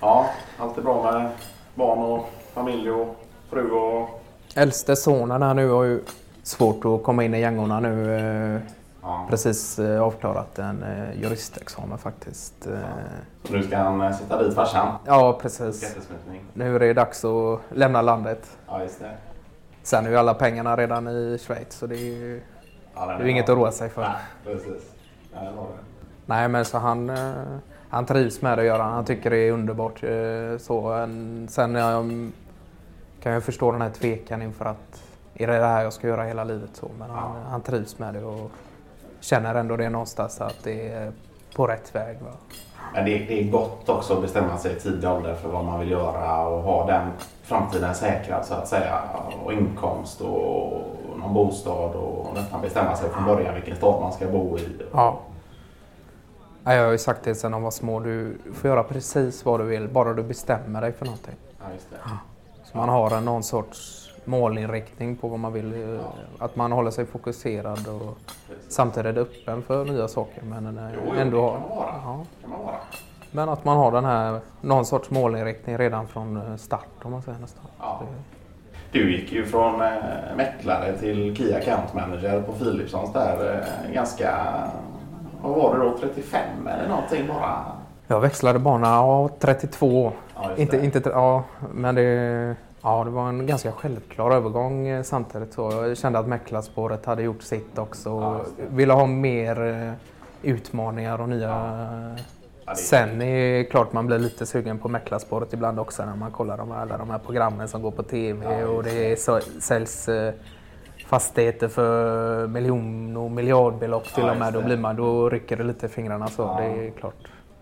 Ja, allt är bra med barn och familj och fru och... Äldste sonen här nu har ju svårt att komma in i gängorna nu. eh, Ja. Precis eh, avklarat en eh, juristexamen faktiskt. Eh, Så nu ska han sätta dit farsan. Ja, precis. Skattesmitning. Nu är det dags att lämna landet. Ja, just det. Sen är ju alla pengarna redan i Schweiz så det är ju Ja, det är inget att roa sig för. Nej, precis. Ja, det var det. Nej, men så han, han trivs med det att göra. Han tycker det är underbart. eh, Så. En- Sen eh, kan jag förstå den här tvekan inför att är det det här jag ska göra hela livet? Så. Men han, han trivs med det och känner ändå det någonstans att det är på rätt väg. Va? Men det, det är gott också att bestämma sig i tidig ålder för vad man vill göra och ha den framtiden säkrad så att säga. Och inkomst och någon bostad och nästan bestämma sig från början vilken stad man ska bo i. Ja. Ja, Jag har ju sagt det sedan de var små. Du får göra precis vad du vill, bara du bestämmer dig för någonting. Ja, just det. Så man har en, någon sorts målinriktning på vad man vill. eh, Att man håller sig fokuserad och samtidigt öppen för nya saker. Men eh, Jo, ändå har, kan man vara. ja. Men att man har den här, någon sorts målinriktning redan från eh, start om man säger nästan. Ja. Du gick ju från mäklare till Key Account Manager på Philipsons där ganska... Vad var det då? 35 eller någonting bara? Jag växlade bana ja, 32. Ja, Inte, det. inte, ja, men det, ja, det var en ganska självklar övergång eh, samtidigt. Så jag kände att mäklarspåret hade gjort sitt också. Ja. Ville ha mer eh, utmaningar och nya... Ja, det- Sen är det klart man blir lite sugen på mäklarspåret ibland också när man kollar de här, alla de här programmen som går på TV Ja, och det är så, säljs eh, fastigheter för miljon och miljardbelopp till Ja, och med. Då, blir man, då rycker det lite i fingrarna så Ja. det är klart.